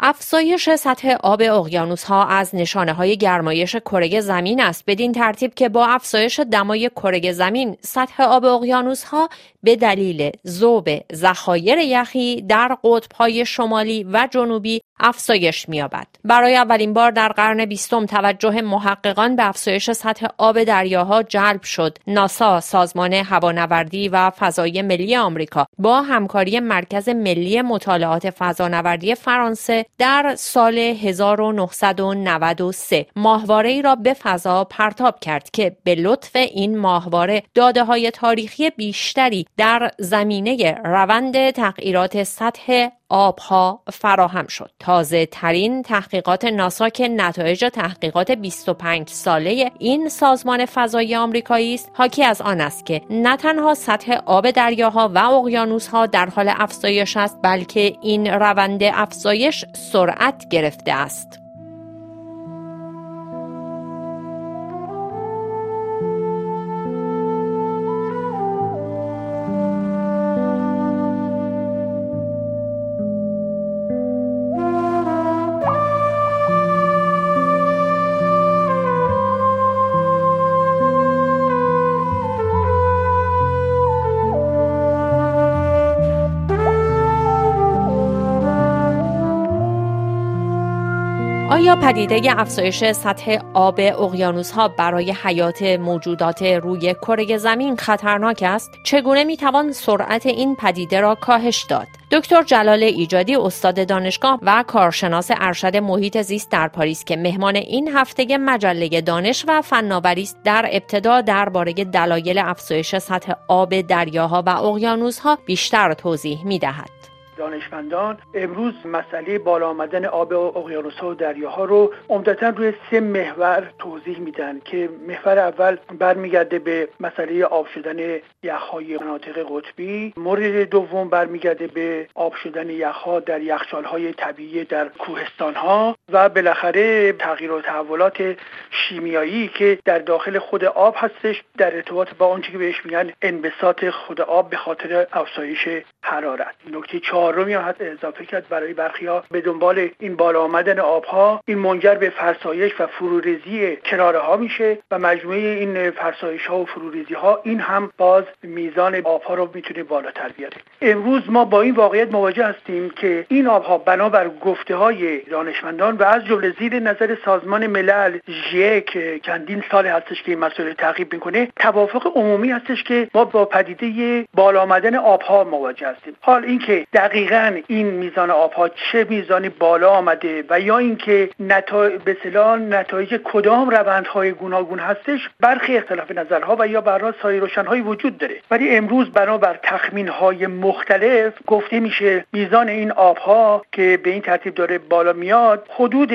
افزایش سطح آب اقیانوس ها از نشانه های گرمایش کره زمین است بدین ترتیب که با افزایش دمای کره زمین سطح آب اقیانوس ها به دلیل ذوب ذخایر یخی در قطب های شمالی و جنوبی افزایش می‌یابد. برای اولین بار در قرن بیستم توجه محققان به افزایش سطح آب دریاها جلب شد. ناسا، سازمان هوانوردی و فضای ملی آمریکا با همکاری مرکز ملی مطالعات فضانوردی فرانسه در سال 1993 ماهواره ای را به فضا پرتاب کرد که به لطف این ماهواره داده های تاریخی بیشتری در زمینه روند تغییرات سطح آبها فراهم شد. تازه ترین تحقیقات ناسا که نتایج تحقیقات 25 ساله این سازمان فضایی آمریکایی است حاکی از آن است که نه تنها سطح آب دریاها و اقیانوسها در حال افزایش است بلکه این روند افزایش سرعت گرفته است. آیا پدیده افزایش سطح آب اقیانوس ها برای حیات موجودات روی کره زمین خطرناک است؟ چگونه می توان سرعت این پدیده را کاهش داد؟ دکتر جلال ایجادی استاد دانشگاه و کارشناس ارشد محیط زیست در پاریس که مهمان این هفته مجله دانش و فناوری است در ابتدا درباره دلایل افزایش سطح آب دریاها و اقیانوسها بیشتر توضیح می دهد. دانشمندان امروز مسئله بالا آمدن آب اقیانوس ها و دریاها رو عمدتا روی سه محور توضیح میدن که محور اول برمیگرده به مسئله آب شدن یخهای مناطق قطبی. مورد دوم برمیگرده به آب شدن یخها در های طبیعی در کوهستان ها و بالاخره تغییر و تحولات شیمیایی که در داخل خود آب هستش در ارتباط با آنچه که بهش میگن انبساط خود آب به خاطر افزایش حرارت. نکته چهارمی هم حتی اضافه کرد برای ها به دنبال این بالا آمدن آبها. این منجر به فرسایش و فروریزی کناره ها میشه و مجموعه این فرسایش ها و فروریزی ها این هم باز میزان آبها رو می‌تونه بالاتر بیاره. امروز ما با این واقعیت مواجه هستیم که این آبها بنابر گفته های دانشمندان و از جمله زیر نظر سازمان ملل ژک چندین سال هستش که این مسئله تعقیب می‌کنه توافق عمومی هستش که ما با پدیده بالا آمدن آبها مواجه هستیم. حال اینکه دقیقا این میزان آبها چه میزانی بالا آمده و یا اینکه نتا... به نتایج کدام روندهای گوناگون هستش برخی اختلاف نظرها و یا برای سایر روشنهایی وجود داره. ولی امروز بنابر تخمین های مختلف گفته میشه میزان این آبها که به این ترتیب داره بالا میاد حدود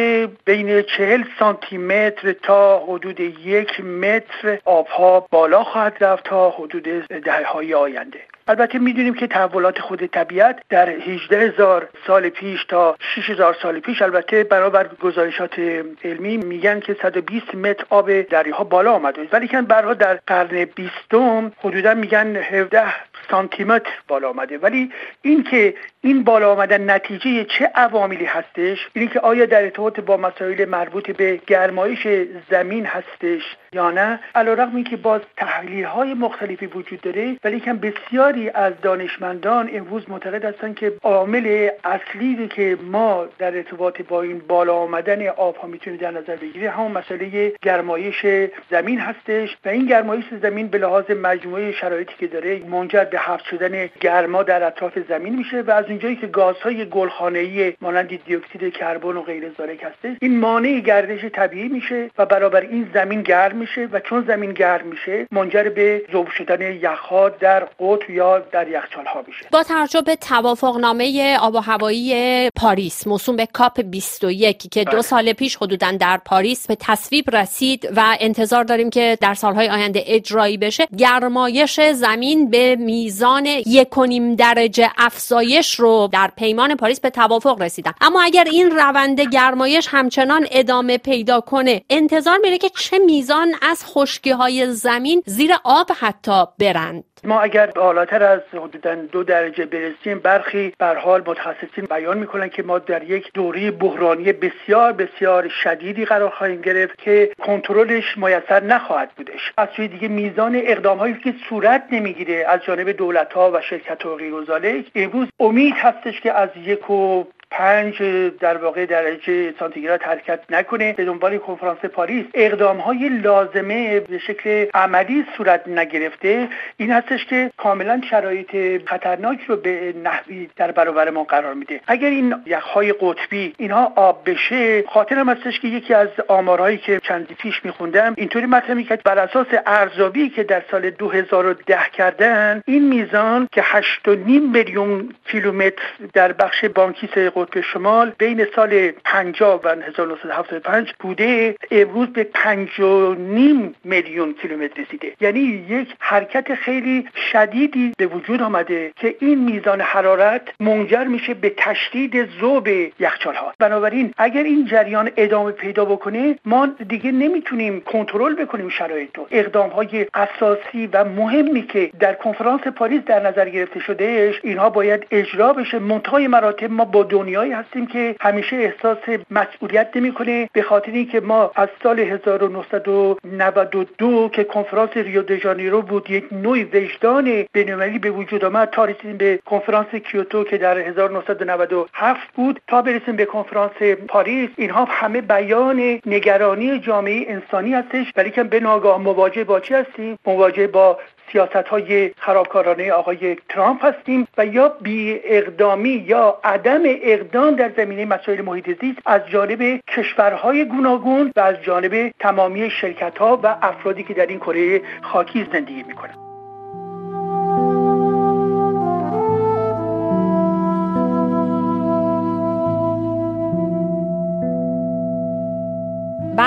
بین چهل سانتی متر تا حدود یک متر آبها بالا خواهد رفت تا حدود دهه های آینده. البته می‌دونیم که تحولات خود طبیعت در 18 هزار سال پیش تا 6 هزار سال پیش البته برابر گزارشات علمی میگن که 120 متر آب دریاها بالا آمده ولی که برها در قرن بیستم حدودا میگن 17 سانتیمتر بالا آمده. ولی اینکه این بالا آمدن نتیجه چه عواملی هستش؟ اینی که آیا در ارتباط با مسائل مربوط به گرمایش زمین هستش یا نه؟ علیرغم اینکه باز تحلیل های مختلفی وجود داره ولی که بسیاری از دانشمندان امروز معتقد هستند که عامل اصلی که ما در ارتباط با این بالا آمدن آب ها می‌تونیم در نظر بگیریم. همون مسئله گرمایش زمین هستش و این گرمایش زمین به لحاظ مجموعه شرایطی که داره منجر به حفظ شدن گرما در اطراف زمین میشه و از اونجایی که گازهای گلخانه‌ای مانند دیوکسید کربن و غیر زارک هسته این مانع گردش طبیعی میشه و برابر این زمین گرم میشه و چون زمین گرم میشه منجر به ذوب شدن یخها در قطب یا در یخچالها میشه با توجه به توافقنامه آب و هوایی پاریس موسوم به کاپ 21 که دو بله. سال پیش حدودا در پاریس به تصویب رسید و انتظار داریم که در سالهای آینده اجرایی بشه گرمایش زمین به میزان یک درجه افزایش رو در پیمان پاریس به توافق رسیدن. اما اگر این روند گرمایش همچنان ادامه پیدا کنه انتظار میره که چه میزان از خشکی های زمین زیر آب حتی برند. ما اگر بالاتر از حدودا دو درجه برسیم برخی بر حال متخصصین بیان می‌کنن که ما در یک دوره بحرانی بسیار بسیار شدیدی قرار خواهیم گرفت که کنترلش میسر نخواهد بودش. از سوی دیگه میزان اقدام هایی که صورت نمی‌گیره از جانب دولت ها و شرکت ها و غیر امروز امید هستش که از یک و پنج در واقع درجه سانتیگراد حرکت نکنه به دنبال کنفرانس پاریس اقدام های لازمه به شکل عملی صورت نگرفته. این هستش که کاملا شرایط خطرناک رو به نحوی در برابر ما قرار میده. اگر این یخهای قطبی اینها آب بشه خاطرم هستش که یکی از آمارهایی که چندی پیش میخوندم اینطوری مطرح می‌کرد بر اساس ارزیابی که در سال 2010 کردن این میزان که 8.5 میلیون کیلومتر در بخش بانکیس قطب شمال بین سال 50 و 1975 بوده. امروز به 5.5 میلیون کیلومتر رسیده. یعنی یک حرکت خیلی شدیدی به وجود آمده که این میزان حرارت منجر میشه به تشدید ذوب یخچال ها بنابراین اگر این جریان ادامه پیدا بکنه ما دیگه نمی‌تونیم کنترل بکنیم شرایط رو. اقدام های اساسی و مهمی که در کنفرانس پاریس در نظر گرفته شدهش اینها باید اجرا بشه. منتهای مراتب ما با دنیا دنیایی هستیم که همیشه احساس مسئولیت نمی‌کنه به خاطر اینکه ما از سال 1992 که کنفرانس ریو د ژانیرو بود یک نوع وجدان بین‌المللی به وجود آمد. تا رسیدیم به کنفرانس کیوتو که در 1997 بود تا برسیم به کنفرانس پاریس اینها همه بیان نگرانی جامعه انسانی هستش. ولی که به ناگاه مواجه با چی هستیم؟ مواجه با سیاست های خرابکارانه آقای ترامپ هستیم و یا بی اقدامی یا عدم اقدام در زمینه مسائل محیط زیست از جانب کشورهای گوناگون و از جانب تمامی شرکت ها و افرادی که در این کره خاکی زندگی می‌کنند.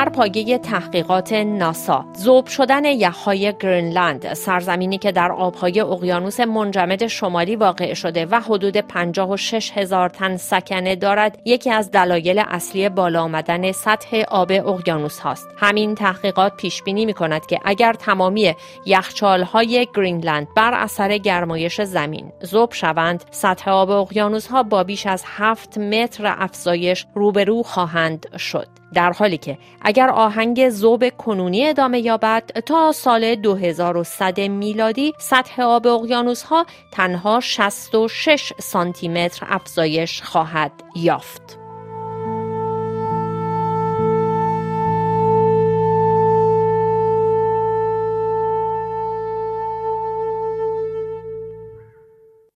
بر پایه تحقیقات ناسا. زوب شدن یخهای گرینلند سرزمینی که در آبهای اقیانوس منجمد شمالی واقع شده و حدود 56 هزار تن سکنه دارد یکی از دلایل اصلی بالا آمدن سطح آب اقیانوس هاست. همین تحقیقات پیش بینی می کند که اگر تمامی یخچالهای گرینلند بر اثر گرمایش زمین زوب شوند سطح آب اقیانوس ها با بیش از 7 متر افزایش روبرو خواهند شد. در حالی که اگر آهنگ زوب کنونی ادامه یابد تا سال 2100 میلادی سطح آب اقیانوس ها تنها 66 سانتی متر افزایش خواهد یافت.